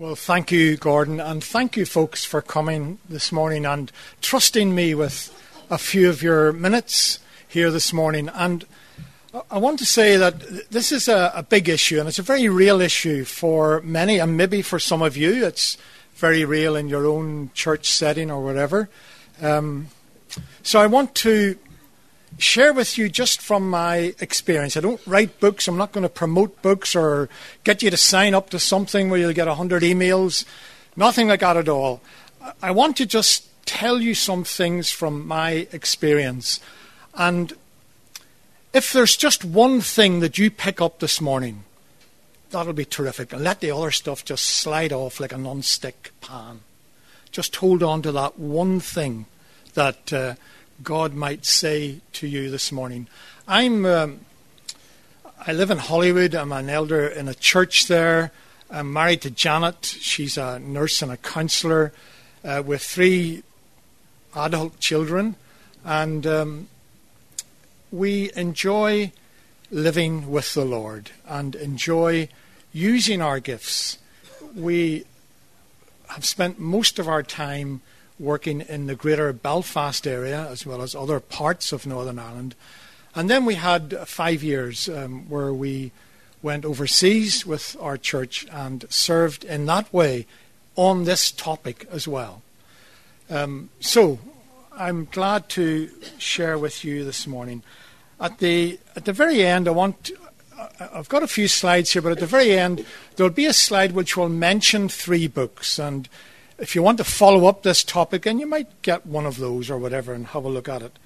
Well, thank you, Gordon, and thank you, folks, for coming this morning and trusting me with a few of your minutes here this morning. And I want to say that this is a, a, big issue, and it's a very real issue for many, and maybe for some of you, it's very real in your own church setting or whatever. Um, so I want to share with you just from my experience. I don't write books. I'm not going to promote books or get you to sign up to something where you'll get 100 emails. Nothing like that at all. I want to just tell you some things from my experience. And if there's just one thing that you pick up this morning, that'll be terrific. And let the other stuff just slide off like a non-stick pan. Just hold on to that one thing that. Uh, God might say to you this morning. I'm, um, I live in Holywood. I'm an elder in a church there. I'm married to Janet. She's a nurse and a counselor uh, with three adult children. And um, we enjoy living with the Lord and enjoy using our gifts. We have spent most of our time working in the greater Belfast area as well as other parts of Northern Ireland. And then we had five years um, where we went overseas with our church and served in that way on this topic as well. Um, so I'm glad to share with you this morning. At the at the very end, I want. I've got a few slides here, but at the very end, there'll be a slide which will mention three books, and if you want to follow up this topic, and you might get one of those or whatever and have a look at it.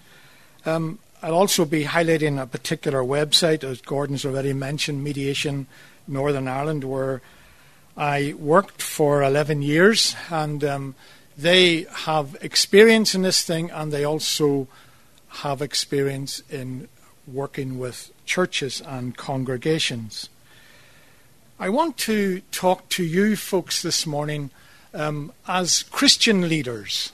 Um, I'll also be highlighting a particular website, as Gordon's already mentioned, Mediation Northern Ireland, where I worked for 11 years, and um, they have experience in this thing, and they also have experience in working with churches and congregations. I want to talk to you folks this morning um, as Christian leaders,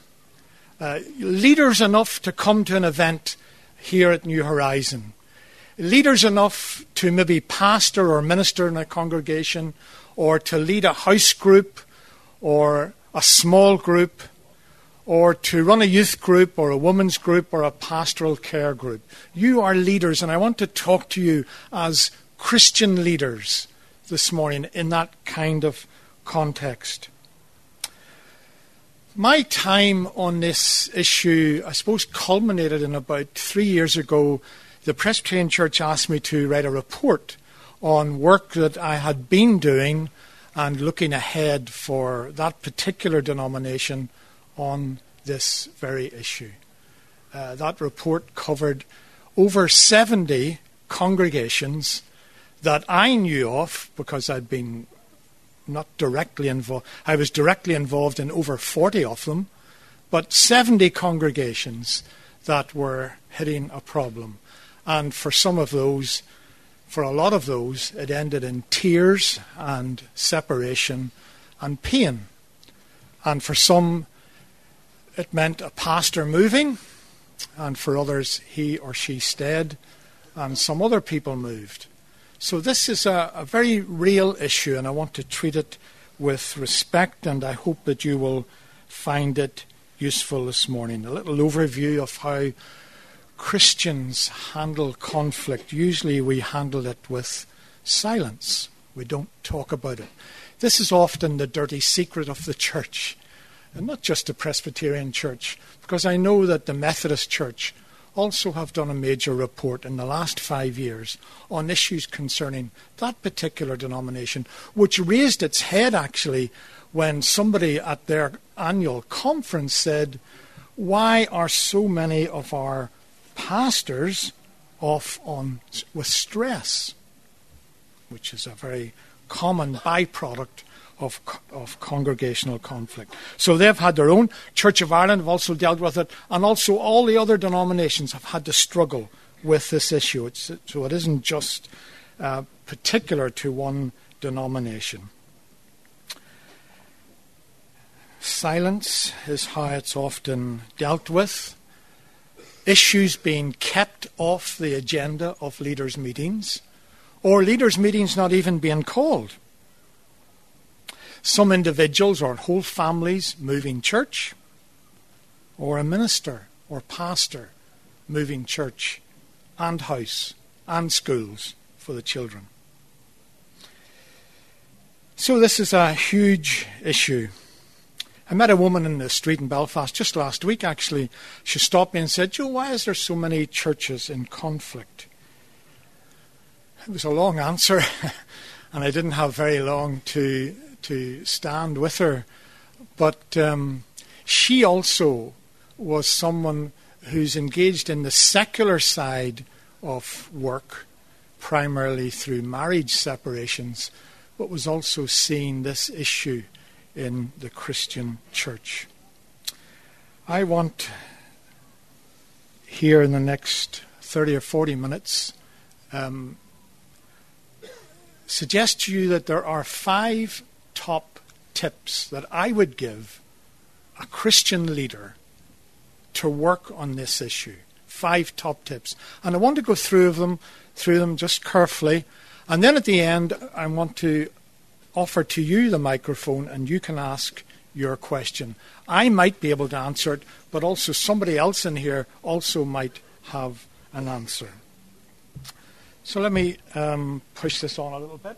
uh, leaders enough to come to an event here at New Horizon, leaders enough to maybe pastor or minister in a congregation, or to lead a house group or a small group, or to run a youth group or a women's group or a pastoral care group. You are leaders, and I want to talk to you as Christian leaders this morning in that kind of context. My time on this issue, I suppose, culminated in about three years ago. The Presbyterian Church asked me to write a report on work that I had been doing and looking ahead for that particular denomination on this very issue. Uh, that report covered over 70 congregations that I knew of because I'd been not directly involved. I was directly involved in over 40 of them, but 70 congregations that were hitting a problem. And for some of those, for a lot of those, it ended in tears and separation and pain. And for some, it meant a pastor moving, and for others, he or she stayed, and some other people moved. So this is a, a very real issue, and I want to treat it with respect, and I hope that you will find it useful this morning. A little overview of how Christians handle conflict. Usually we handle it with silence, we don't talk about it. This is often the dirty secret of the church, and not just the Presbyterian church, because I know that the Methodist church also have done a major report in the last five years on issues concerning that particular denomination, which raised its head actually when somebody at their annual conference said, Why are so many of our pastors off on with stress? Which is a very common byproduct of, of congregational conflict. So they've had their own. Church of Ireland have also dealt with it, and also all the other denominations have had to struggle with this issue. It's, so it isn't just uh, particular to one denomination. Silence is how it's often dealt with. Issues being kept off the agenda of leaders' meetings, or leaders' meetings not even being called. Some individuals or whole families moving church, or a minister or pastor moving church and house and schools for the children. So, this is a huge issue. I met a woman in the street in Belfast just last week, actually. She stopped me and said, Joe, why is there so many churches in conflict? It was a long answer, and I didn't have very long to, to stand with her. But um, she also was someone who's engaged in the secular side of work, primarily through marriage separations but was also seeing this issue in the Christian church. I want here in the next 30 or 40 minutes um, suggest to you that there are five top tips that I would give a Christian leader to work on this issue. Five top tips. And I want to go through them through them just carefully and then at the end, I want to offer to you the microphone and you can ask your question. I might be able to answer it, but also somebody else in here also might have an answer. So let me um, push this on a little bit.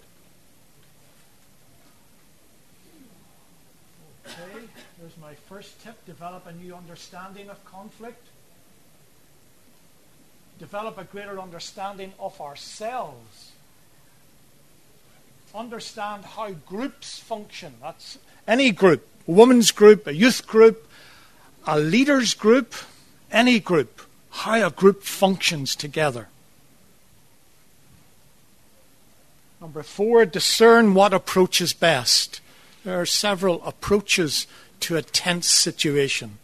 Okay, here's my first tip develop a new understanding of conflict. Develop a greater understanding of ourselves understand how groups function. That's any group, a women's group, a youth group, a leaders group, any group, how a group functions together. Number four, discern what approach is best. There are several approaches to a tense situation.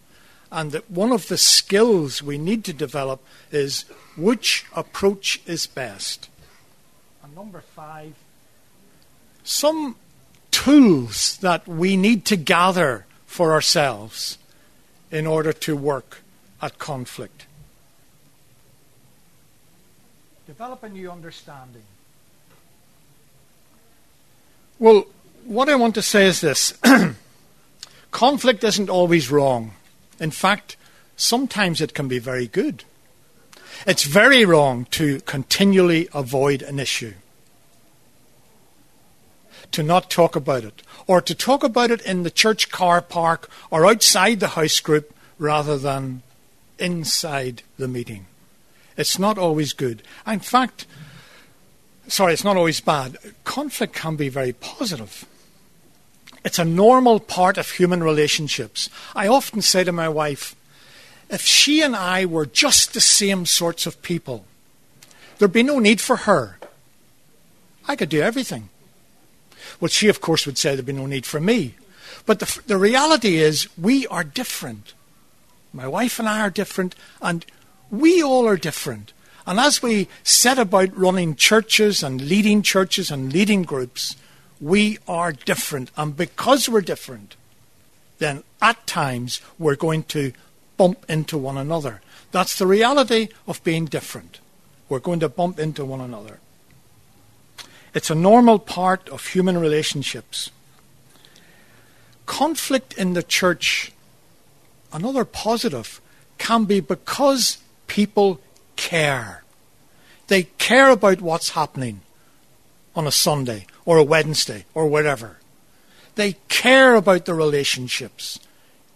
And that one of the skills we need to develop is which approach is best. And number five, some tools that we need to gather for ourselves in order to work at conflict. Develop a new understanding. Well, what I want to say is this conflict isn't always wrong. In fact, sometimes it can be very good. It's very wrong to continually avoid an issue to not talk about it, or to talk about it in the church car park or outside the house group rather than inside the meeting. It's not always good. In fact, sorry, it's not always bad. Conflict can be very positive. It's a normal part of human relationships. I often say to my wife, if she and I were just the same sorts of people, there'd be no need for her. I could do everything. Well, she, of course, would say there'd be no need for me. But the, the reality is, we are different. My wife and I are different, and we all are different. And as we set about running churches and leading churches and leading groups, we are different. And because we're different, then at times we're going to bump into one another. That's the reality of being different. We're going to bump into one another. It's a normal part of human relationships. Conflict in the church, another positive, can be because people care. They care about what's happening on a Sunday or a Wednesday or whatever. They care about the relationships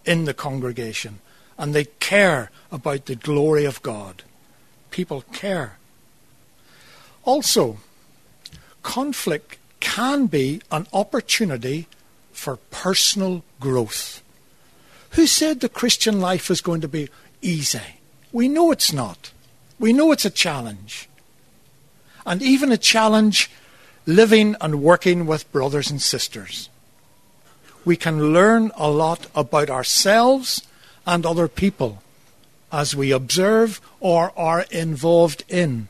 in the congregation and they care about the glory of God. People care. Also, conflict can be an opportunity for personal growth. Who said the Christian life is going to be easy? We know it's not. We know it's a challenge. And even a challenge living and working with brothers and sisters. We can learn a lot about ourselves and other people as we observe or are involved in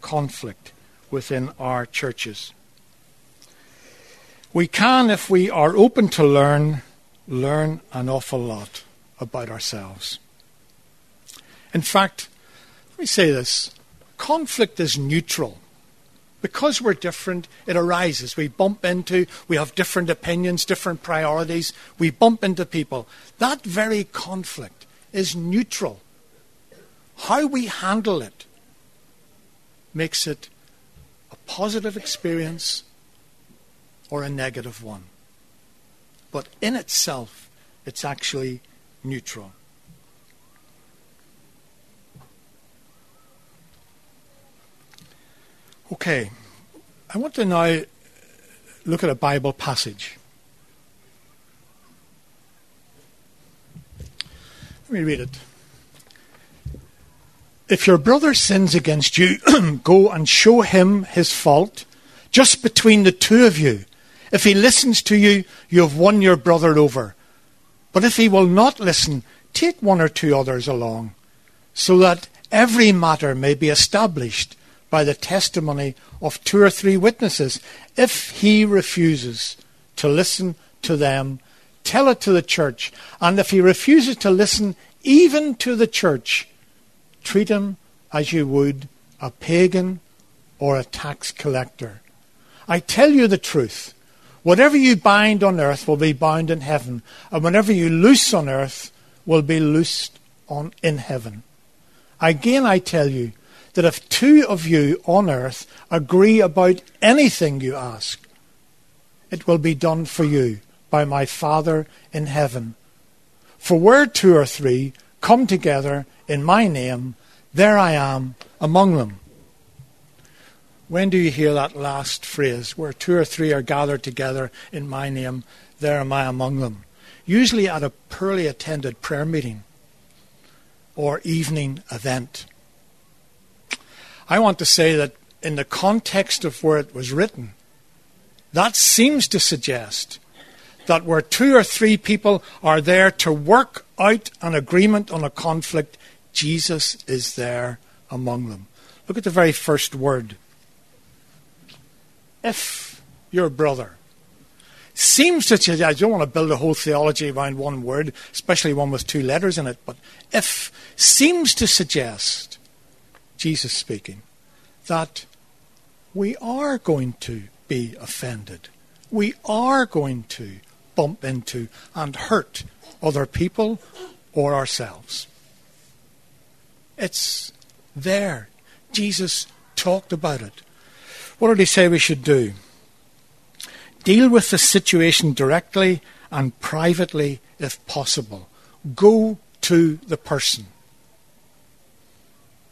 conflict within our churches. We can, if we are open to learn, learn an awful lot about ourselves. In fact, let me say this conflict is neutral. Because we're different, it arises. We bump into, we have different opinions, different priorities. We bump into people. That very conflict is neutral. How we handle it makes it a positive experience or a negative one. But in itself, it's actually neutral. Okay, I want to now look at a Bible passage. Let me read it. If your brother sins against you, go and show him his fault just between the two of you. If he listens to you, you have won your brother over. But if he will not listen, take one or two others along, so that every matter may be established by the testimony of two or three witnesses. If he refuses to listen to them, tell it to the church. And if he refuses to listen even to the church, treat him as you would a pagan or a tax collector. I tell you the truth. Whatever you bind on earth will be bound in heaven, and whatever you loose on earth will be loosed on in heaven. Again, I tell you, that if two of you on earth agree about anything you ask, it will be done for you by my Father in heaven. For where two or three come together in my name, there I am among them. When do you hear that last phrase, where two or three are gathered together in my name, there am I among them? Usually at a poorly attended prayer meeting or evening event. I want to say that in the context of where it was written, that seems to suggest that where two or three people are there to work out an agreement on a conflict, Jesus is there among them. Look at the very first word. If your brother seems to suggest, I don't want to build a whole theology around one word, especially one with two letters in it, but if seems to suggest Jesus speaking, that we are going to be offended. We are going to bump into and hurt other people or ourselves. It's there. Jesus talked about it. What did he say we should do? Deal with the situation directly and privately if possible. Go to the person.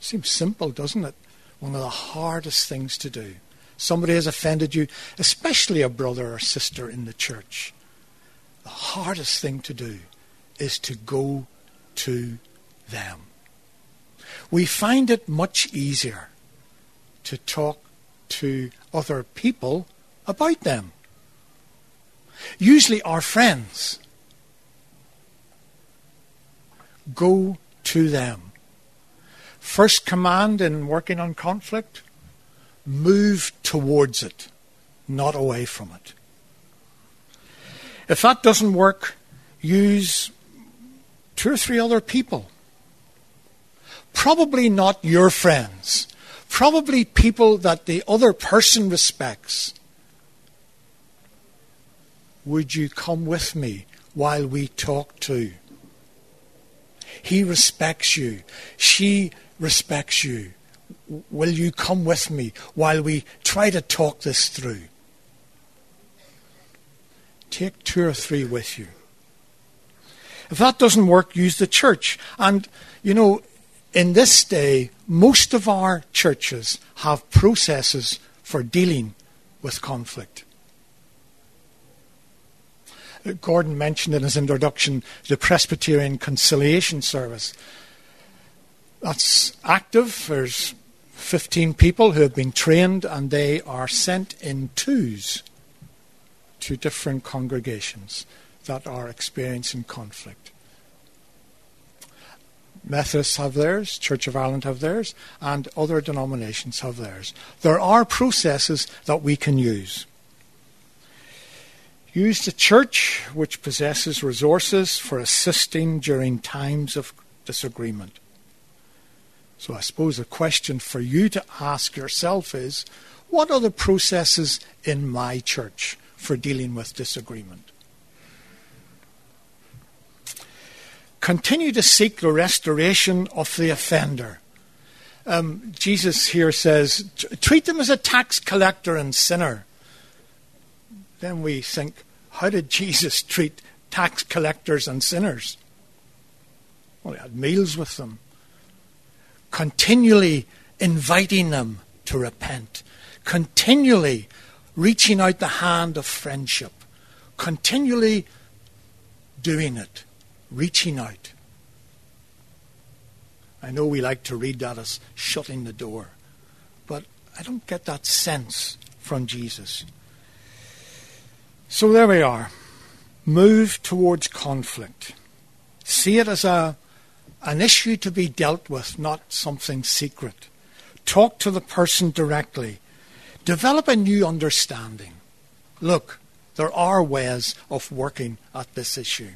Seems simple, doesn't it? One of the hardest things to do. Somebody has offended you, especially a brother or sister in the church. The hardest thing to do is to go to them. We find it much easier to talk to other people about them. Usually our friends. Go to them. First command in working on conflict move towards it, not away from it. If that doesn't work, use two or three other people. Probably not your friends. Probably people that the other person respects. Would you come with me while we talk to? He respects you. She respects you. Will you come with me while we try to talk this through? Take two or three with you. If that doesn't work, use the church. And, you know, in this day, most of our churches have processes for dealing with conflict. Gordon mentioned in his introduction the Presbyterian Conciliation Service that's active. There's 15 people who have been trained and they are sent in twos to different congregations that are experiencing conflict. Methodists have theirs, Church of Ireland have theirs, and other denominations have theirs. There are processes that we can use. Use the church, which possesses resources for assisting during times of disagreement. So I suppose a question for you to ask yourself is what are the processes in my church for dealing with disagreement? Continue to seek the restoration of the offender. Um, Jesus here says, treat them as a tax collector and sinner. Then we think, how did Jesus treat tax collectors and sinners? Well, he had meals with them, continually inviting them to repent, continually reaching out the hand of friendship, continually doing it, reaching out. I know we like to read that as shutting the door, but I don't get that sense from Jesus. So there we are. Move towards conflict. See it as a, an issue to be dealt with, not something secret. Talk to the person directly. Develop a new understanding. Look, there are ways of working at this issue.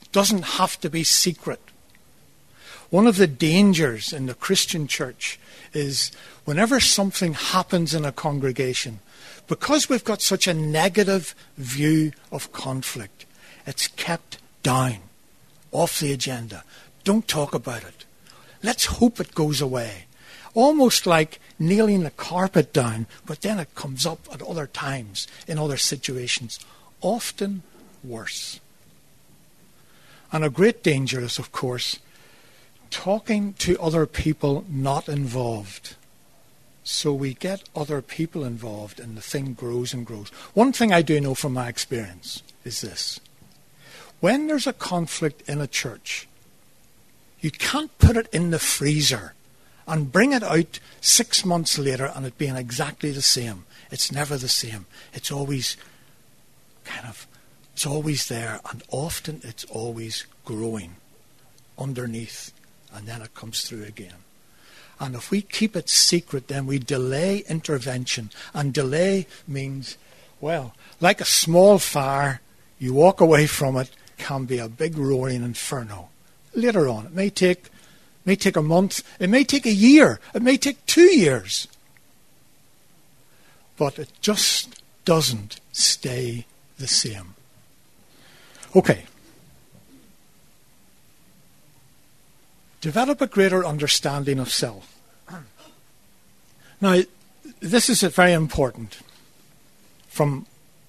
It doesn't have to be secret. One of the dangers in the Christian church is whenever something happens in a congregation, because we've got such a negative view of conflict, it's kept down, off the agenda. Don't talk about it. Let's hope it goes away. Almost like nailing the carpet down, but then it comes up at other times, in other situations, often worse. And a great danger is, of course, talking to other people not involved. So we get other people involved and the thing grows and grows. One thing I do know from my experience is this. When there's a conflict in a church, you can't put it in the freezer and bring it out six months later and it being exactly the same. It's never the same. It's always kind of, it's always there and often it's always growing underneath and then it comes through again. And if we keep it secret, then we delay intervention. And delay means, well, like a small fire, you walk away from it, can be a big roaring inferno. Later on, it may take, may take a month, it may take a year, it may take two years. But it just doesn't stay the same. Okay, Develop a greater understanding of self. Now, this is very important from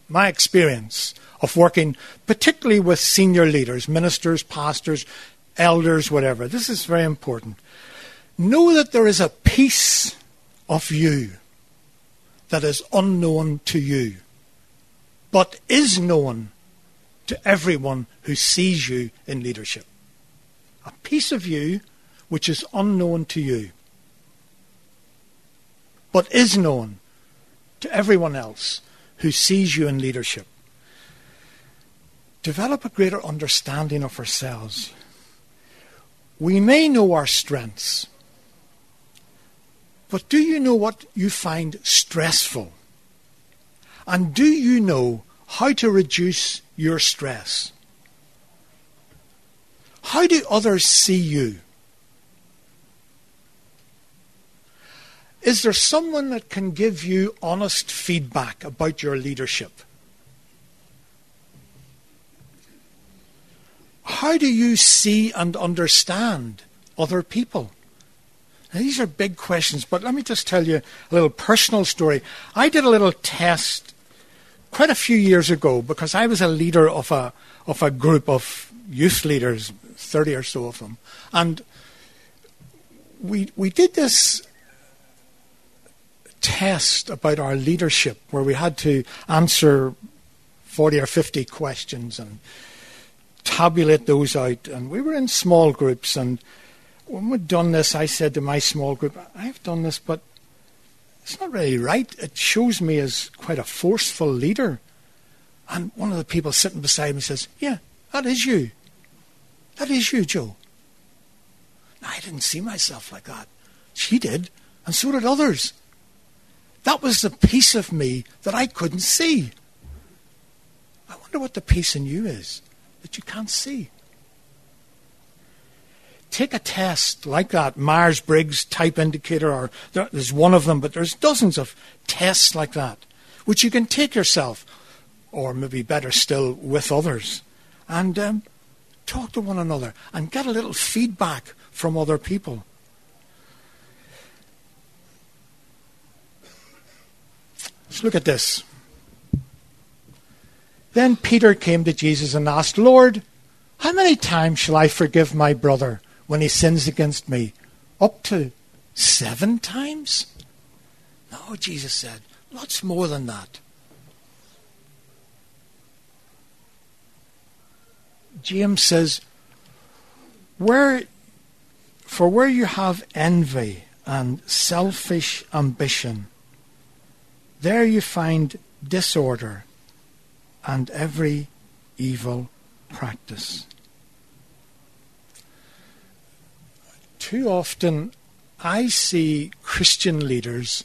my experience of working particularly with senior leaders, ministers, pastors, elders, whatever. This is very important. Know that there is a piece of you that is unknown to you, but is known to everyone who sees you in leadership a piece of you which is unknown to you, but is known to everyone else who sees you in leadership. Develop a greater understanding of ourselves. We may know our strengths, but do you know what you find stressful? And do you know how to reduce your stress? How do others see you? Is there someone that can give you honest feedback about your leadership? How do you see and understand other people? Now, these are big questions, but let me just tell you a little personal story. I did a little test quite a few years ago because I was a leader of a, of a group of youth leaders, 30 or so of them. And we, we did this test about our leadership where we had to answer 40 or 50 questions and tabulate those out. And we were in small groups. And when we'd done this, I said to my small group, I've done this, but it's not really right. It shows me as quite a forceful leader. And one of the people sitting beside me says, Yeah, that is you. That is you, Joe. Now, I didn't see myself like that. She did, and so did others. That was the piece of me that I couldn't see. I wonder what the piece in you is that you can't see. take a test like that, Myers Briggs type indicator, or there's one of them, but there's dozens of tests like that, which you can take yourself, or maybe better still, with others, and um, talk to one another and get a little feedback from other people. Let's look at this. Then Peter came to Jesus and asked, Lord, how many times shall I forgive my brother when he sins against me? Up to seven times? No, Jesus said, lots more than that. James says, where, for where you have envy and selfish ambition, there you find disorder and every evil practice. Too often, I see Christian leaders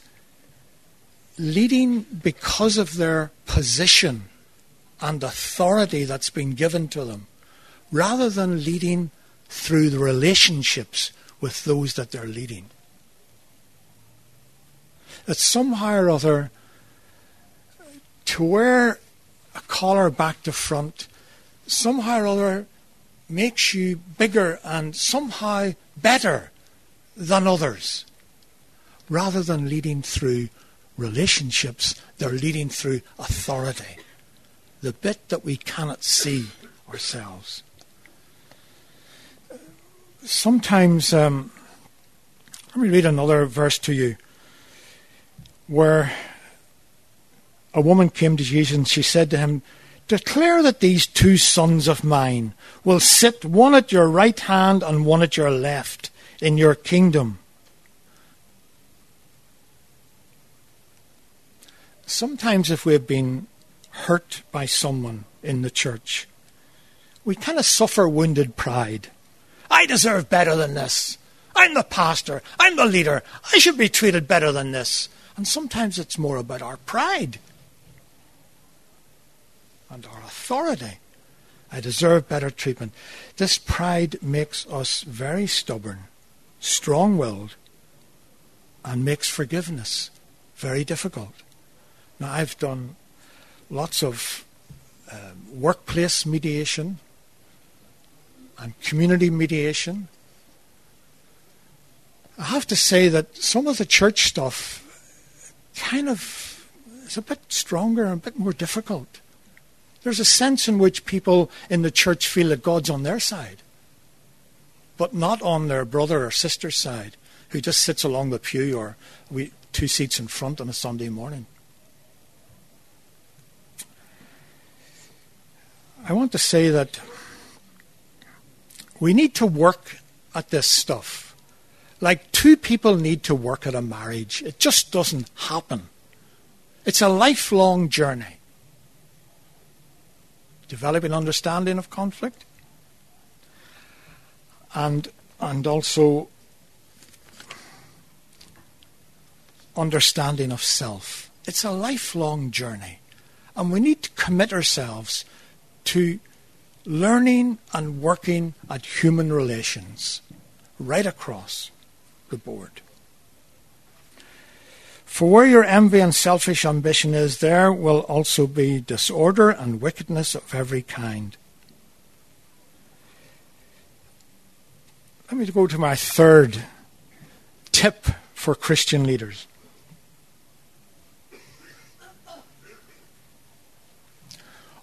leading because of their position and authority that's been given to them, rather than leading through the relationships with those that they're leading. That somehow or other, to wear a collar back to front somehow or other makes you bigger and somehow better than others. Rather than leading through relationships, they're leading through authority. The bit that we cannot see ourselves. Sometimes, um, let me read another verse to you where a woman came to Jesus and she said to him, Declare that these two sons of mine will sit one at your right hand and one at your left in your kingdom. Sometimes, if we've been hurt by someone in the church, we kind of suffer wounded pride. I deserve better than this. I'm the pastor. I'm the leader. I should be treated better than this. And sometimes it's more about our pride and our authority. I deserve better treatment. This pride makes us very stubborn, strong willed, and makes forgiveness very difficult. Now, I've done lots of uh, workplace mediation and community mediation. I have to say that some of the church stuff kind of is a bit stronger and a bit more difficult. There's a sense in which people in the church feel that God's on their side, but not on their brother or sister's side, who just sits along the pew or we, two seats in front on a Sunday morning. I want to say that we need to work at this stuff. Like two people need to work at a marriage. It just doesn't happen. It's a lifelong journey developing understanding of conflict, and and also understanding of self. It's a lifelong journey, and we need to commit ourselves to learning and working at human relations right across the board. For where your envy and selfish ambition is, there will also be disorder and wickedness of every kind. Let me go to my third tip for Christian leaders.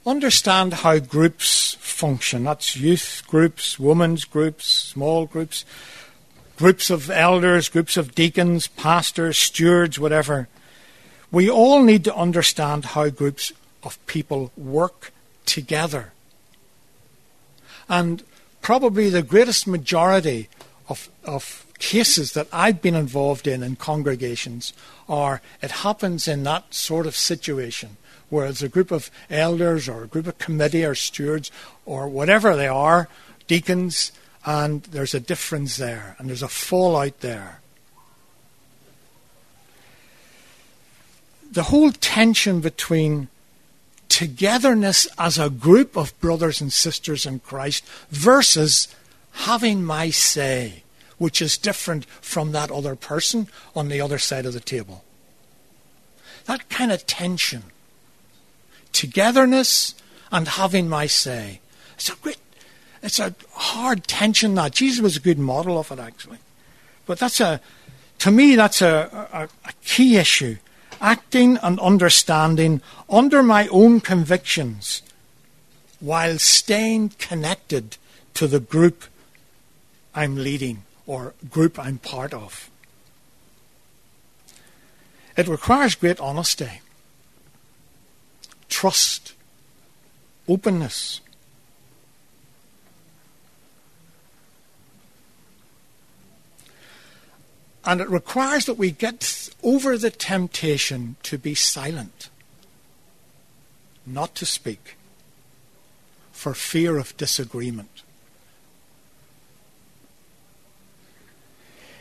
Understand how groups function. That's youth groups, women's groups, small groups groups of elders, groups of deacons, pastors, stewards, whatever. We all need to understand how groups of people work together. And probably the greatest majority of, of cases that I've been involved in in congregations are it happens in that sort of situation where it's a group of elders or a group of committee or stewards or whatever they are, deacons, and there's a difference there, and there's a fallout there. The whole tension between togetherness as a group of brothers and sisters in Christ versus having my say, which is different from that other person on the other side of the table. That kind of tension, togetherness, and having my say. It's a great, it's a hard tension that. Jesus was a good model of it, actually. But that's a, to me, that's a, a, a key issue. Acting and understanding under my own convictions while staying connected to the group I'm leading or group I'm part of. It requires great honesty, trust, openness. And it requires that we get over the temptation to be silent, not to speak, for fear of disagreement.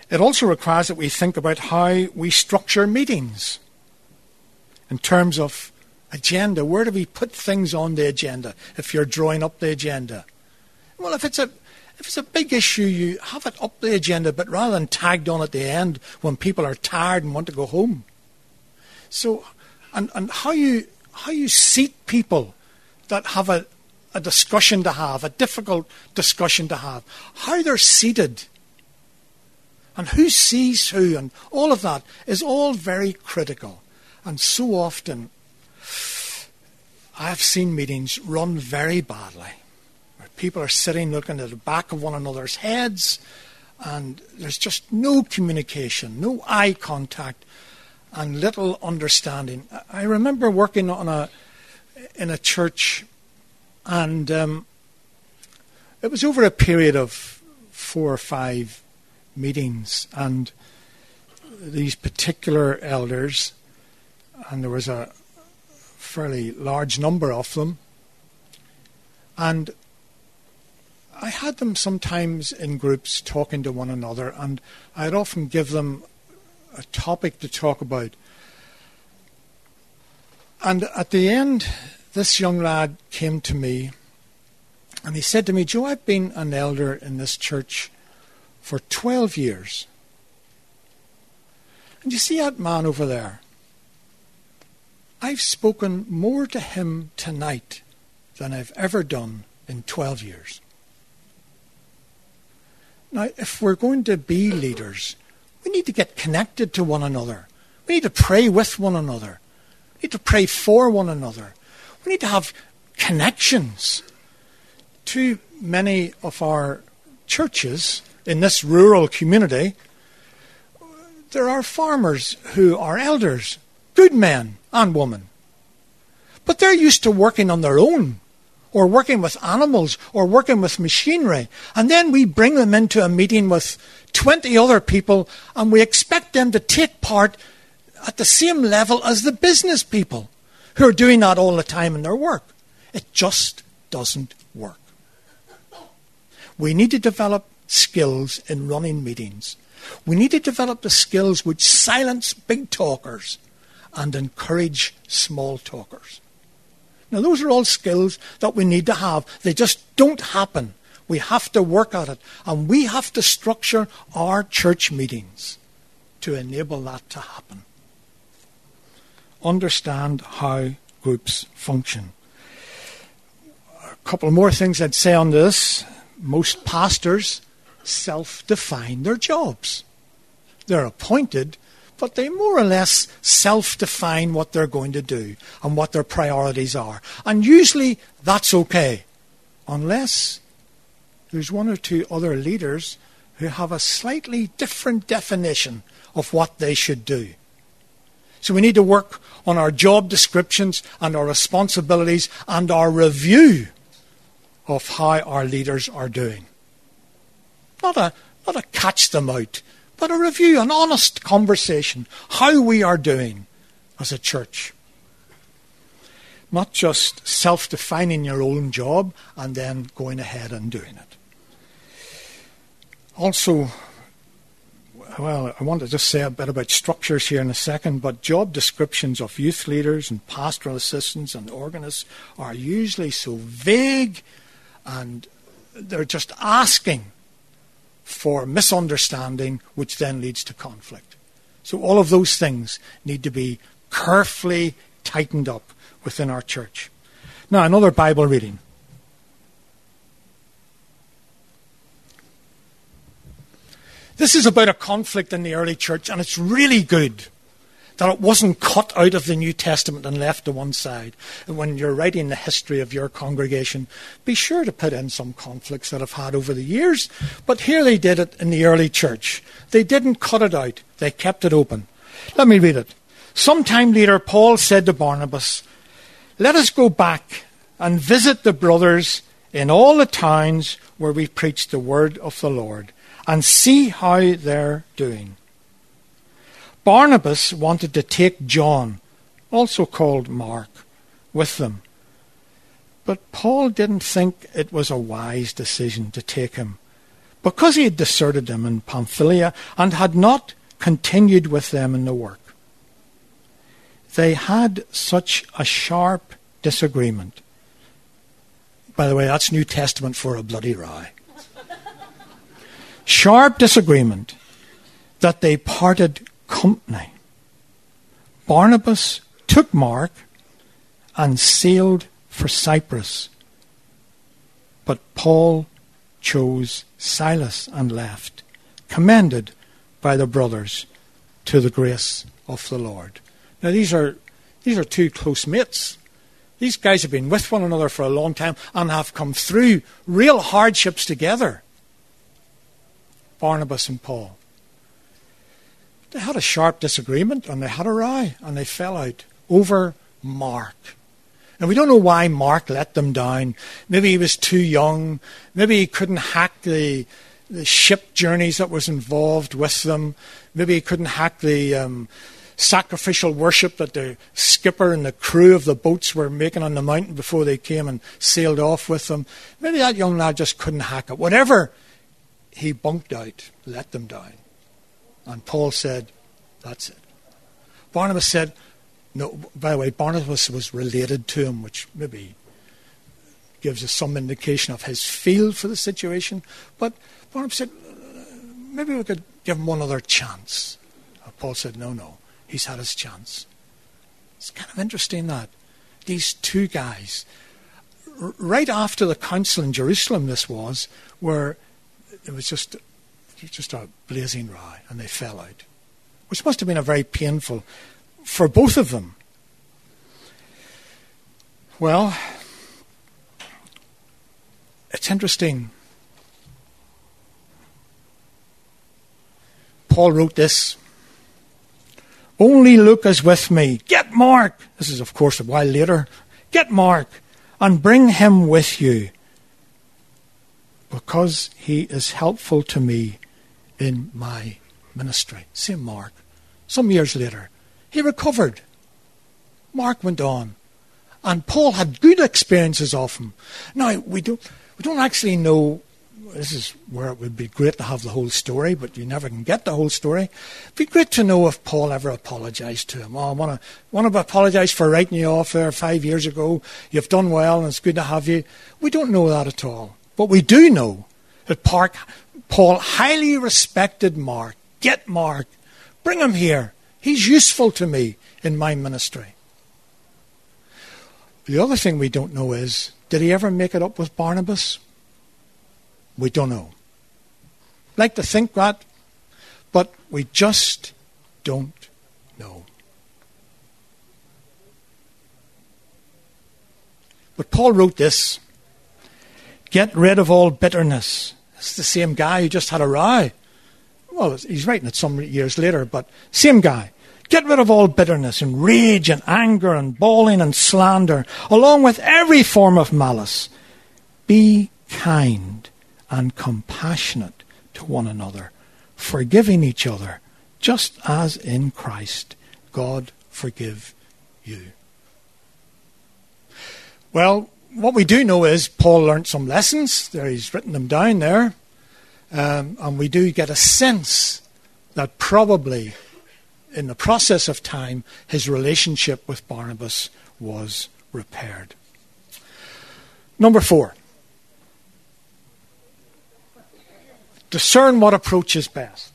It also requires that we think about how we structure meetings in terms of agenda. Where do we put things on the agenda if you're drawing up the agenda? Well, if it's a if it's a big issue, you have it up the agenda, but rather than tagged on at the end when people are tired and want to go home. So, and, and how you how you seat people that have a, a discussion to have, a difficult discussion to have, how they're seated and who sees who and all of that is all very critical. And so often, I've seen meetings run very badly, people are sitting looking at the back of one another's heads, and there's just no communication, no eye contact, and little understanding. I remember working on a in a church, and um, it was over a period of four or five meetings, and these particular elders, and there was a fairly large number of them, and I had them sometimes in groups talking to one another, and I'd often give them a topic to talk about. And at the end, this young lad came to me and he said to me, Joe, I've been an elder in this church for 12 years. And you see that man over there? I've spoken more to him tonight than I've ever done in 12 years. Now, if we're going to be leaders, we need to get connected to one another. We need to pray with one another. We need to pray for one another. We need to have connections. Too many of our churches in this rural community, there are farmers who are elders, good men and women. But they're used to working on their own, or working with animals, or working with machinery. And then we bring them into a meeting with 20 other people, and we expect them to take part at the same level as the business people who are doing that all the time in their work. It just doesn't work. We need to develop skills in running meetings. We need to develop the skills which silence big talkers and encourage small talkers. Now, those are all skills that we need to have. They just don't happen. We have to work at it. And we have to structure our church meetings to enable that to happen. Understand how groups function. A couple more things I'd say on this. Most pastors self define their jobs. They're appointed, but they more or less self define what they're going to do and what their priorities are. And usually that's okay, unless there's one or two other leaders who have a slightly different definition of what they should do. So we need to work on our job descriptions and our responsibilities and our review of how our leaders are doing. Not a, not a catch them out, but a review, an honest conversation, how we are doing as a church. Not just self defining your own job and then going ahead and doing it. Also, well, I want to just say a bit about structures here in a second, but job descriptions of youth leaders and pastoral assistants and organists are usually so vague and they're just asking for misunderstanding, which then leads to conflict. So all of those things need to be carefully tightened up within our church. Now, another Bible reading. This is about a conflict in the early church, and it's really good that it wasn't cut out of the New Testament and left to one side. And when you're writing the history of your congregation, be sure to put in some conflicts that have had over the years. But here they did it in the early church. They didn't cut it out, they kept it open. Let me read it. Sometime later, Paul said to Barnabas, Let us go back and visit the brothers in all the towns where we preach the word of the Lord and see how they're doing. Barnabas wanted to take John, also called Mark, with them. But Paul didn't think it was a wise decision to take him, because he had deserted them in Pamphylia and had not continued with them in the work. They had such a sharp disagreement. By the way, that's New Testament for a bloody row. sharp disagreement that they parted company. Barnabas took Mark and sailed for Cyprus. But Paul chose Silas and left, commended by the brothers to the grace of the Lord. Now these are these are two close mates. These guys have been with one another for a long time and have come through real hardships together. Barnabas and Paul. They had a sharp disagreement and they had a row and they fell out over Mark. And we don't know why Mark let them down. Maybe he was too young. Maybe he couldn't hack the, the ship journeys that was involved with them. Maybe he couldn't hack the um, sacrificial worship that the skipper and the crew of the boats were making on the mountain before they came and sailed off with them. Maybe that young lad just couldn't hack it. Whatever, he bunked out, let them down. And Paul said, That's it. Barnabas said, No, by the way, Barnabas was related to him, which maybe gives us some indication of his feel for the situation. But Barnabas said, uh, Maybe we could give him one other chance. And Paul said, No, no, he's had his chance. It's kind of interesting that these two guys, right after the council in Jerusalem, this was, where it was just just a blazing row, and they fell out, which must have been a very painful for both of them. Well, it's interesting. Paul wrote this. Only Luke is with me. Get Mark. This is, of course, a while later. Get Mark and bring him with you because he is helpful to me in my ministry. Same Mark. Some years later, he recovered. Mark went on. And Paul had good experiences of him. Now, we don't, we don't actually know, this is where it would be great to have the whole story, but you never can get the whole story. It'd be great to know if Paul ever apologized to him. Oh, I want to, want to apologize for writing you off there five years ago. You've done well and it's good to have you. We don't know that at all. But we do know that Park, Paul highly respected Mark. Get Mark. Bring him here. He's useful to me in my ministry. The other thing we don't know is did he ever make it up with Barnabas? We don't know. Like to think that, but we just don't know. But Paul wrote this Get rid of all bitterness it's the same guy who just had a row. Well, he's writing it some years later, but same guy. Get rid of all bitterness and rage and anger and bawling and slander, along with every form of malice. Be kind and compassionate to one another, forgiving each other, just as in Christ God forgive you. Well, what we do know is Paul learnt some lessons. There, he's written them down there. Um, and we do get a sense that probably in the process of time, his relationship with Barnabas was repaired. Number four Discern what approach is best.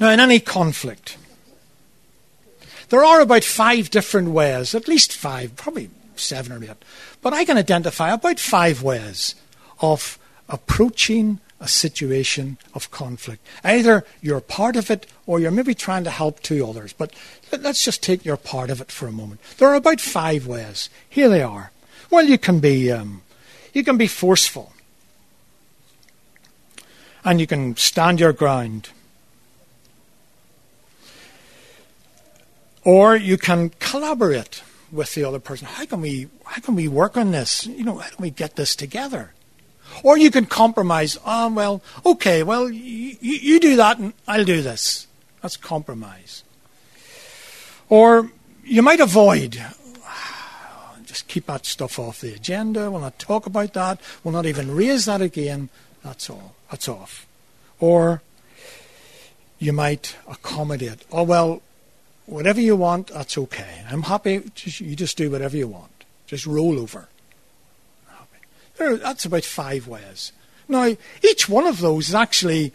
Now, in any conflict, there are about five different ways, at least five, probably seven or eight, but I can identify about five ways of approaching a situation of conflict. Either you're part of it or you're maybe trying to help two others. But let's just take your part of it for a moment. There are about five ways. Here they are. Well, you can be, um, you can be forceful. And you can stand your ground. Or you can collaborate with the other person. How can we how can we work on this? You know, how can we get this together? Or you can compromise. Oh, well, okay, well, you, you do that and I'll do this. That's compromise. Or you might avoid. Ah, just keep that stuff off the agenda. We'll not talk about that. We'll not even raise that again. That's all. That's off. Or you might accommodate. Oh, well, whatever you want, that's okay. I'm happy. Just, you just do whatever you want. Just roll over. There, that's about five ways. Now, each one of those actually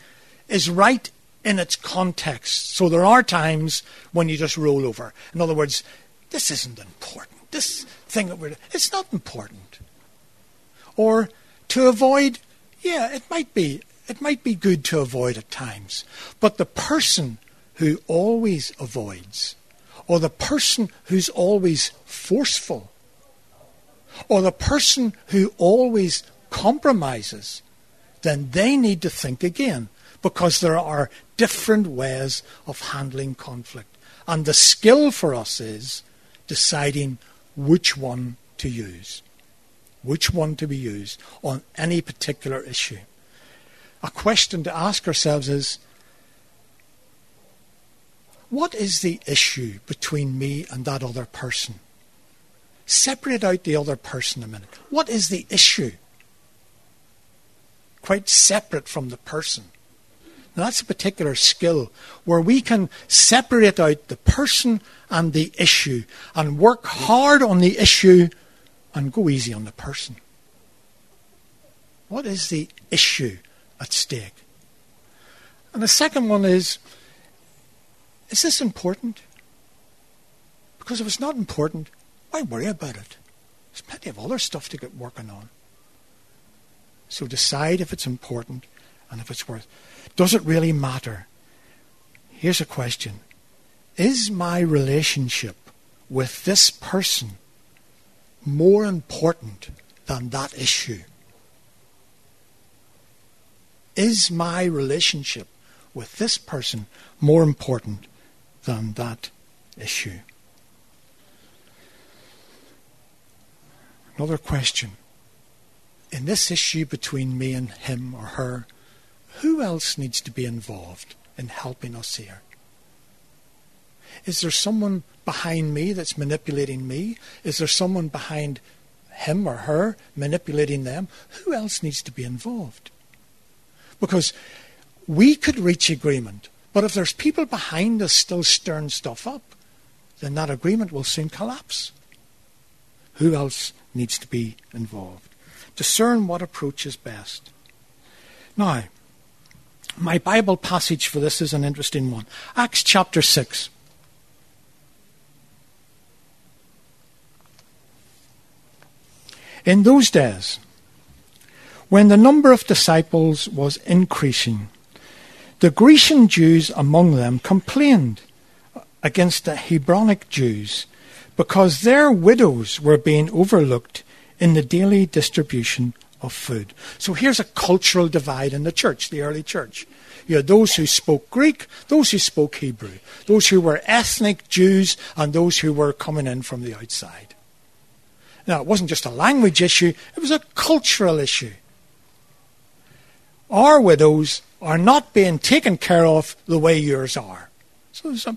is right in its context. So there are times when you just roll over. In other words, this isn't important. This thing that we're it's not important. Or to avoid, yeah, it might be it might be good to avoid at times. But the person who always avoids, or the person who's always forceful, or the person who always compromises, then they need to think again because there are different ways of handling conflict. And the skill for us is deciding which one to use, which one to be used on any particular issue. A question to ask ourselves is what is the issue between me and that other person? Separate out the other person a minute. What is the issue? Quite separate from the person. Now, that's a particular skill where we can separate out the person and the issue and work hard on the issue and go easy on the person. What is the issue at stake? And the second one is is this important? Because if it's not important, why worry about it? There's plenty of other stuff to get working on. So decide if it's important and if it's worth. Does it really matter? Here's a question. Is my relationship with this person more important than that issue? Is my relationship with this person more important than that issue. Another question. In this issue between me and him or her, who else needs to be involved in helping us here? Is there someone behind me that's manipulating me? Is there someone behind him or her manipulating them? Who else needs to be involved? Because we could reach agreement but if there's people behind us still stirring stuff up, then that agreement will soon collapse. Who else needs to be involved? Discern what approach is best. Now, my Bible passage for this is an interesting one. Acts chapter 6. In those days, when the number of disciples was increasing, the Grecian Jews among them complained against the Hebraic Jews because their widows were being overlooked in the daily distribution of food. So here's a cultural divide in the church, the early church. You had those who spoke Greek, those who spoke Hebrew, those who were ethnic Jews, and those who were coming in from the outside. Now, it wasn't just a language issue, it was a cultural issue. Our widows are not being taken care of the way yours are. So there's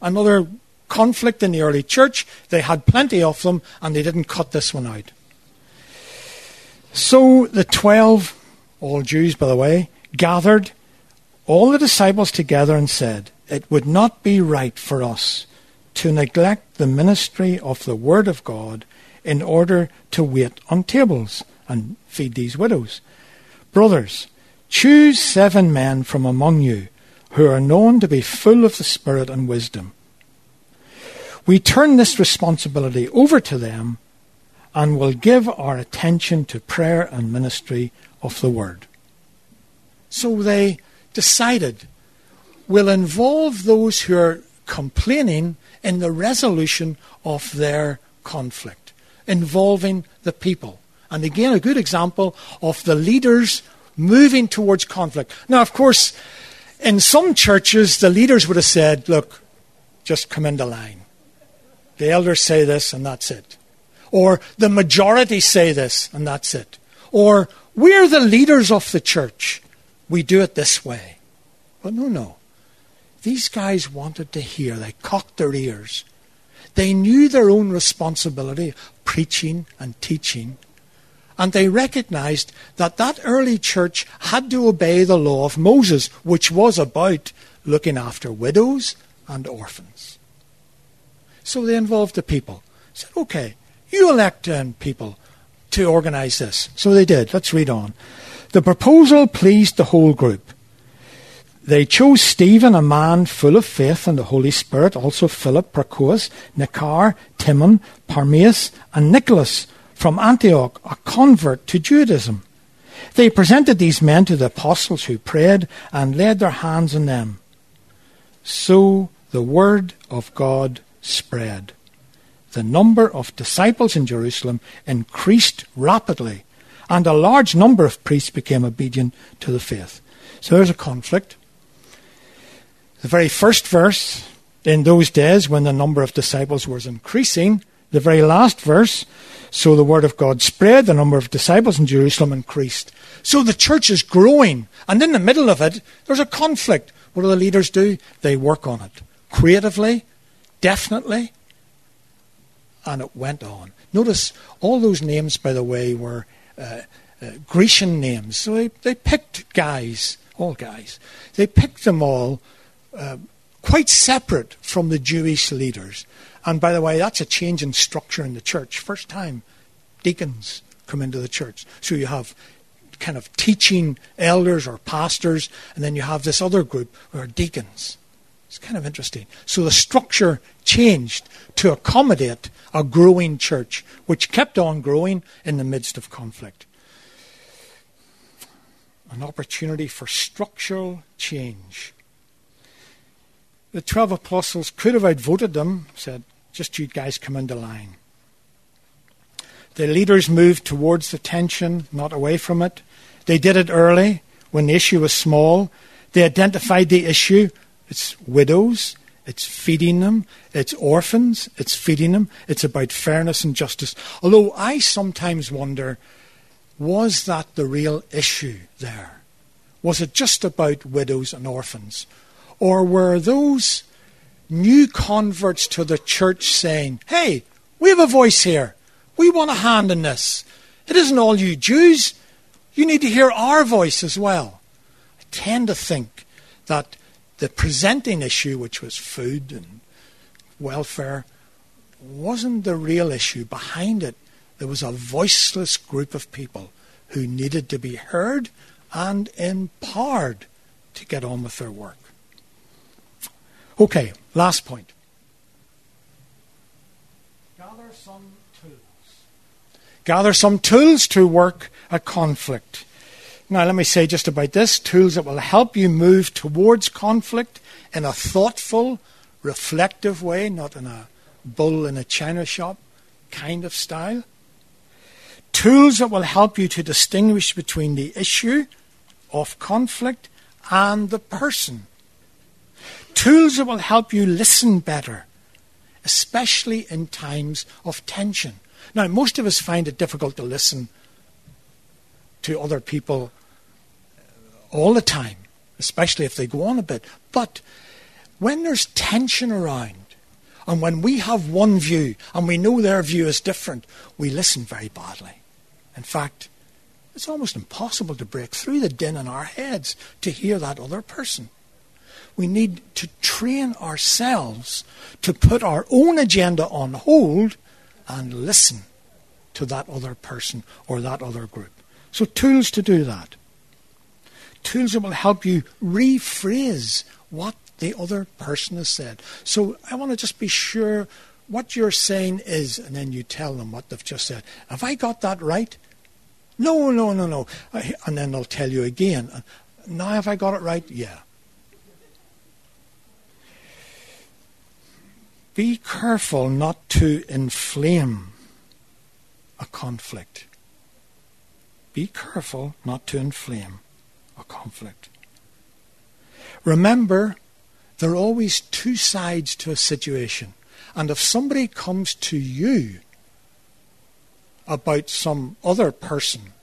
another conflict in the early church. They had plenty of them and they didn't cut this one out. So the twelve, all Jews by the way, gathered all the disciples together and said, It would not be right for us to neglect the ministry of the Word of God in order to wait on tables and feed these widows. Brothers, Choose seven men from among you who are known to be full of the Spirit and wisdom. We turn this responsibility over to them and will give our attention to prayer and ministry of the Word. So they decided we'll involve those who are complaining in the resolution of their conflict, involving the people. And again, a good example of the leaders moving towards conflict. Now, of course, in some churches, the leaders would have said, look, just come into line. The elders say this, and that's it. Or the majority say this, and that's it. Or we're the leaders of the church. We do it this way. But no, no. These guys wanted to hear. They cocked their ears. They knew their own responsibility, preaching and teaching. And they recognized that that early church had to obey the law of Moses, which was about looking after widows and orphans. So they involved the people. Said, okay, you elect um, people to organize this. So they did. Let's read on. The proposal pleased the whole group. They chose Stephen, a man full of faith and the Holy Spirit, also Philip, Prochorus, Nicanor, Timon, Parmenas, and Nicholas, from Antioch, a convert to Judaism. They presented these men to the apostles who prayed and laid their hands on them. So the word of God spread. The number of disciples in Jerusalem increased rapidly, and a large number of priests became obedient to the faith. So there's a conflict. The very first verse, in those days when the number of disciples was increasing, the very last verse, so the word of God spread, the number of disciples in Jerusalem increased. So the church is growing, and in the middle of it, there's a conflict. What do the leaders do? They work on it creatively, definitely, and it went on. Notice all those names, by the way, were uh, uh, Grecian names. So they, they picked guys, all guys. They picked them all uh, quite separate from the Jewish leaders. And by the way, that's a change in structure in the church. First time deacons come into the church. So you have kind of teaching elders or pastors, and then you have this other group who are deacons. It's kind of interesting. So the structure changed to accommodate a growing church, which kept on growing in the midst of conflict. An opportunity for structural change. The 12 apostles could have outvoted them, said, just you guys come into line. The leaders moved towards the tension, not away from it. They did it early when the issue was small. They identified the issue. It's widows, it's feeding them, it's orphans, it's feeding them, it's about fairness and justice. Although I sometimes wonder was that the real issue there? Was it just about widows and orphans? Or were those new converts to the church saying, hey, we have a voice here. We want a hand in this. It isn't all you Jews. You need to hear our voice as well. I tend to think that the presenting issue, which was food and welfare, wasn't the real issue. Behind it, there was a voiceless group of people who needed to be heard and empowered to get on with their work. Okay, last point. Gather some tools. Gather some tools to work a conflict. Now, let me say just about this tools that will help you move towards conflict in a thoughtful, reflective way, not in a bull in a china shop kind of style. Tools that will help you to distinguish between the issue of conflict and the person Tools that will help you listen better, especially in times of tension. Now, most of us find it difficult to listen to other people all the time, especially if they go on a bit. But when there's tension around, and when we have one view and we know their view is different, we listen very badly. In fact, it's almost impossible to break through the din in our heads to hear that other person we need to train ourselves to put our own agenda on hold and listen to that other person or that other group. So, tools to do that. tools that will help you rephrase what the other person has said. So I want to just be sure what you're saying is, and then you tell them what they've just said. Have I got that right? No, no, no, no. And then they'll tell you again. Now have I got it right? Yeah. Be careful not to inflame a conflict. Be careful not to inflame a conflict. Remember, there are always two sides to a situation. And if somebody comes to you about some other person,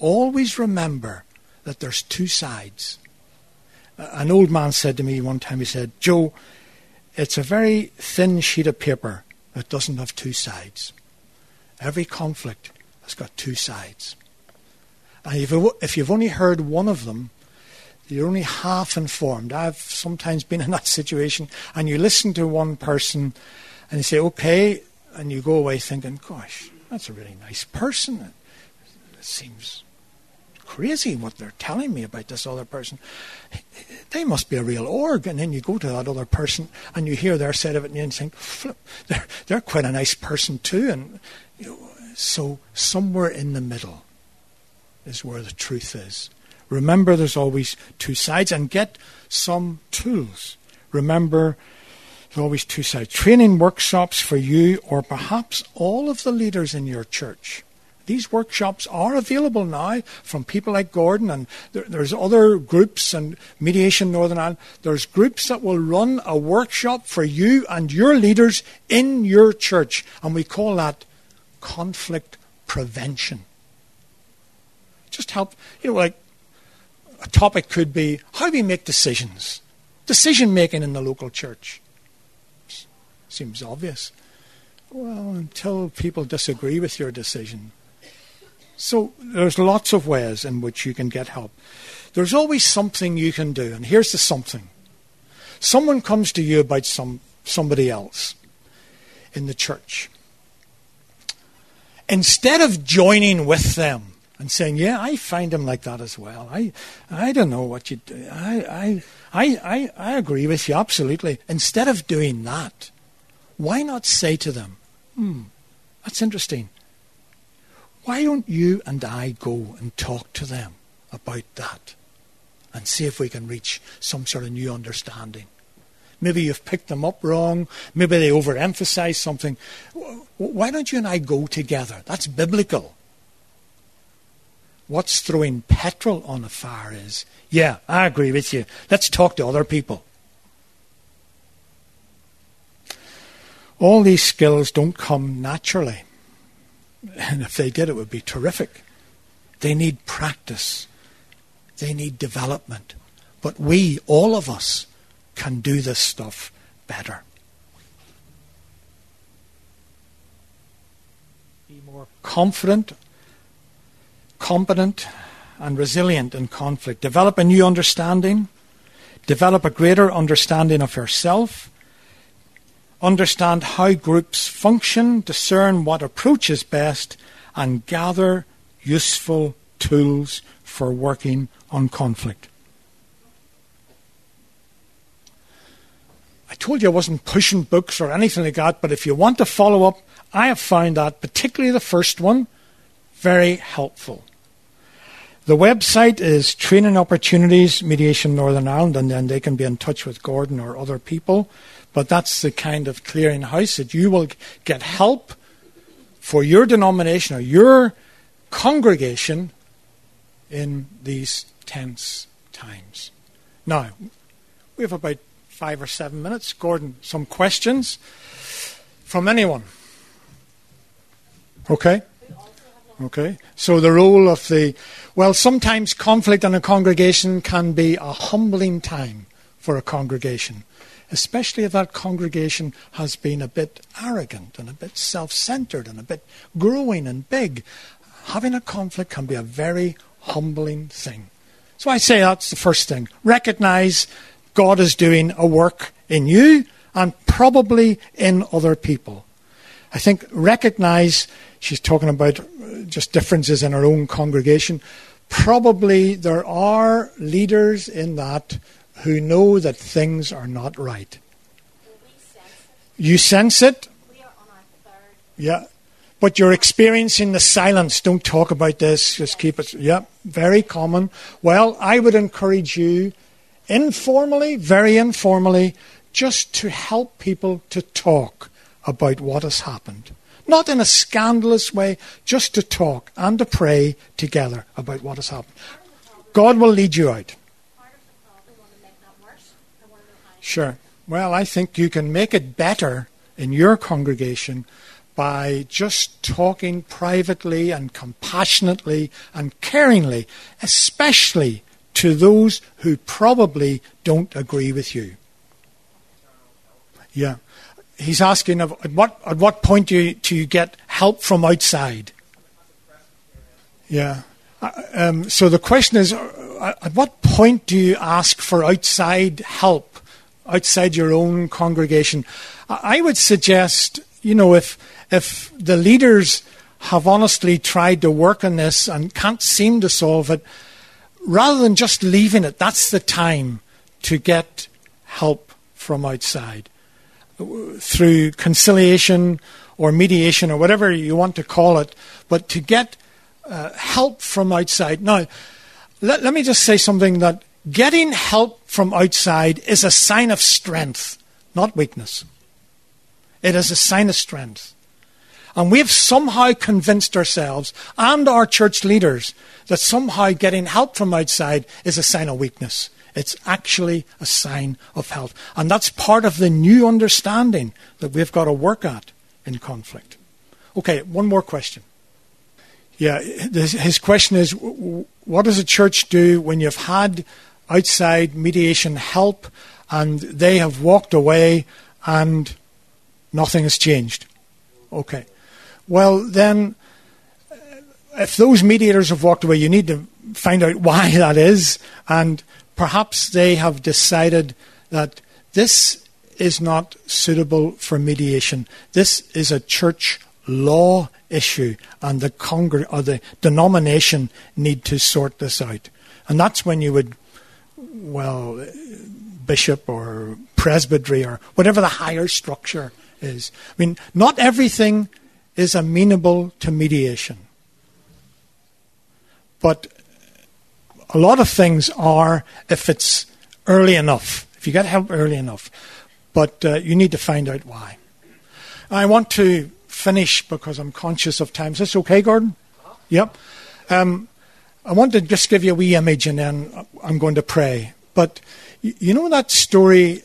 always remember that there's two sides. An old man said to me one time, he said, Joe, it's a very thin sheet of paper that doesn't have two sides. Every conflict has got two sides. And if you've only heard one of them, you're only half informed. I've sometimes been in that situation, and you listen to one person and you say, okay, and you go away thinking, gosh, that's a really nice person. It seems crazy what they're telling me about this other person. They must be a real org. And then you go to that other person and you hear their side of it and you think, flip, they're, they're quite a nice person too. And you know, so somewhere in the middle is where the truth is. Remember, there's always two sides and get some tools. Remember, there's always two sides. Training workshops for you or perhaps all of the leaders in your church these workshops are available now from people like Gordon, and there, there's other groups and Mediation Northern Ireland. There's groups that will run a workshop for you and your leaders in your church, and we call that conflict prevention. Just help, you know, like a topic could be how we make decisions? Decision making in the local church. Seems obvious. Well, until people disagree with your decision, so there's lots of ways in which you can get help. There's always something you can do, and here's the something. Someone comes to you about some somebody else in the church. Instead of joining with them and saying, "Yeah, I find him like that as well. I, I don't know what you do. I, I, I, I, I agree with you absolutely." Instead of doing that, why not say to them, "Hmm, that's interesting. Why don't you and I go and talk to them about that and see if we can reach some sort of new understanding? Maybe you've picked them up wrong. Maybe they overemphasize something. Why don't you and I go together? That's biblical. What's throwing petrol on a fire is, yeah, I agree with you. Let's talk to other people. All these skills don't come naturally. And if they did, it would be terrific. They need practice, they need development. But we, all of us, can do this stuff better. Be more confident, competent, and resilient in conflict. Develop a new understanding. Develop a greater understanding of yourself understand how groups function, discern what approach is best, and gather useful tools for working on conflict. I told you I wasn't pushing books or anything like that, but if you want to follow up, I have found that, particularly the first one, very helpful. The website is Training Opportunities Mediation Northern Ireland, and then they can be in touch with Gordon or other people. But that's the kind of clearinghouse that you will get help for your denomination or your congregation in these tense times. Now, we have about five or seven minutes. Gordon, some questions from anyone? Okay? Okay. So the role of the, well, sometimes conflict in a congregation can be a humbling time for a congregation especially if that congregation has been a bit arrogant and a bit self centered and a bit growing and big. Having a conflict can be a very humbling thing. So I say that's the first thing. Recognize God is doing a work in you and probably in other people. I think recognize she's talking about uh, just differences in her own congregation, probably there are leaders in that who know that things are not right. You sense it? Yeah. But you're experiencing the silence. Don't talk about this. Just keep it. Yeah. Very common. Well, I would encourage you informally, very informally, just to help people to talk about what has happened. Not in a scandalous way, just to talk and to pray together about what has happened. God will lead you out. Sure. Well, I think you can make it better in your congregation by just talking privately and compassionately and caringly, especially to those who probably don't agree with you. Yeah. He's asking at what, at what point do you, do you get help from outside? Yeah. Uh, um, so the question is uh, at what point do you ask for outside help, outside your own congregation? I would suggest, you know, if, if the leaders have honestly tried to work on this and can't seem to solve it, rather than just leaving it, that's the time to get help from outside through conciliation or mediation or whatever you want to call it, but to get uh, help from outside. Now, let, let me just say something that getting help from outside is a sign of strength, not weakness. It is a sign of strength. And we've somehow convinced ourselves and our church leaders that somehow getting help from outside is a sign of weakness. It's actually a sign of health. And that's part of the new understanding that we've got to work at in conflict. Okay, one more question. Yeah, his question is what does a church do when you've had outside mediation help and they have walked away and nothing has changed? Okay. Well, then, uh, if those mediators have walked away, you need to find out why that is and perhaps they have decided that this is not suitable for mediation. This is a church law issue, and the congr- or the denomination need to sort this out. And that's when you would, well, bishop or presbytery or whatever the higher structure is. I mean, not everything is amenable to mediation. But a lot of things are if it's early enough, if you get help early enough. But uh, you need to find out why. I want to finish because I'm conscious of time. Is this okay, Gordon? Yep. Um, I want to just give you a wee image and then I'm going to pray. But you know that story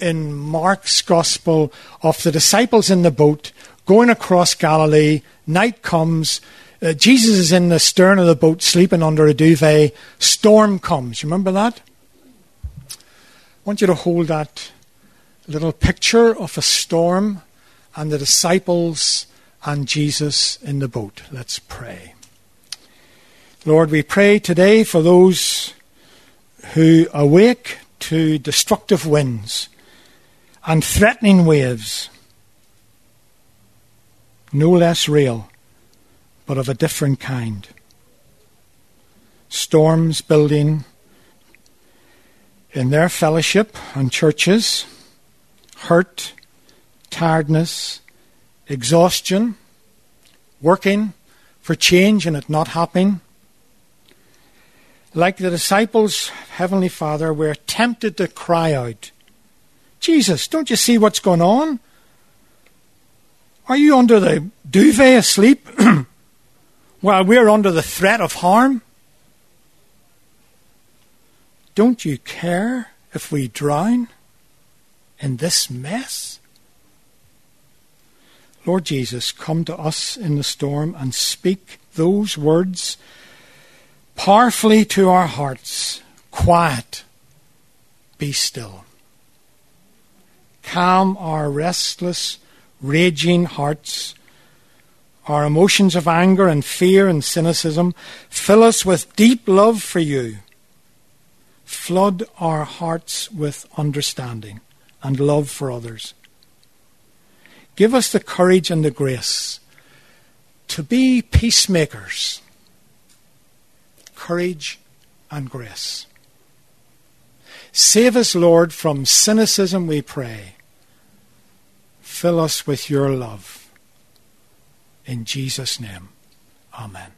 in Mark's Gospel of the disciples in the boat going across Galilee, night comes, uh, Jesus is in the stern of the boat sleeping under a duvet. Storm comes. You remember that? I want you to hold that little picture of a storm and the disciples and Jesus in the boat. Let's pray. Lord, we pray today for those who awake to destructive winds and threatening waves, no less real but of a different kind. Storms building in their fellowship and churches, hurt, tiredness, exhaustion, working for change and it not happening. Like the disciples, Heavenly Father, we're tempted to cry out, Jesus, don't you see what's going on? Are you under the duvet asleep? while we're under the threat of harm? Don't you care if we drown in this mess? Lord Jesus, come to us in the storm and speak those words powerfully to our hearts. Quiet, be still. Calm our restless, raging hearts our emotions of anger and fear and cynicism. Fill us with deep love for you. Flood our hearts with understanding and love for others. Give us the courage and the grace to be peacemakers courage and grace. Save us, Lord, from cynicism, we pray. Fill us with your love. In Jesus' name, amen.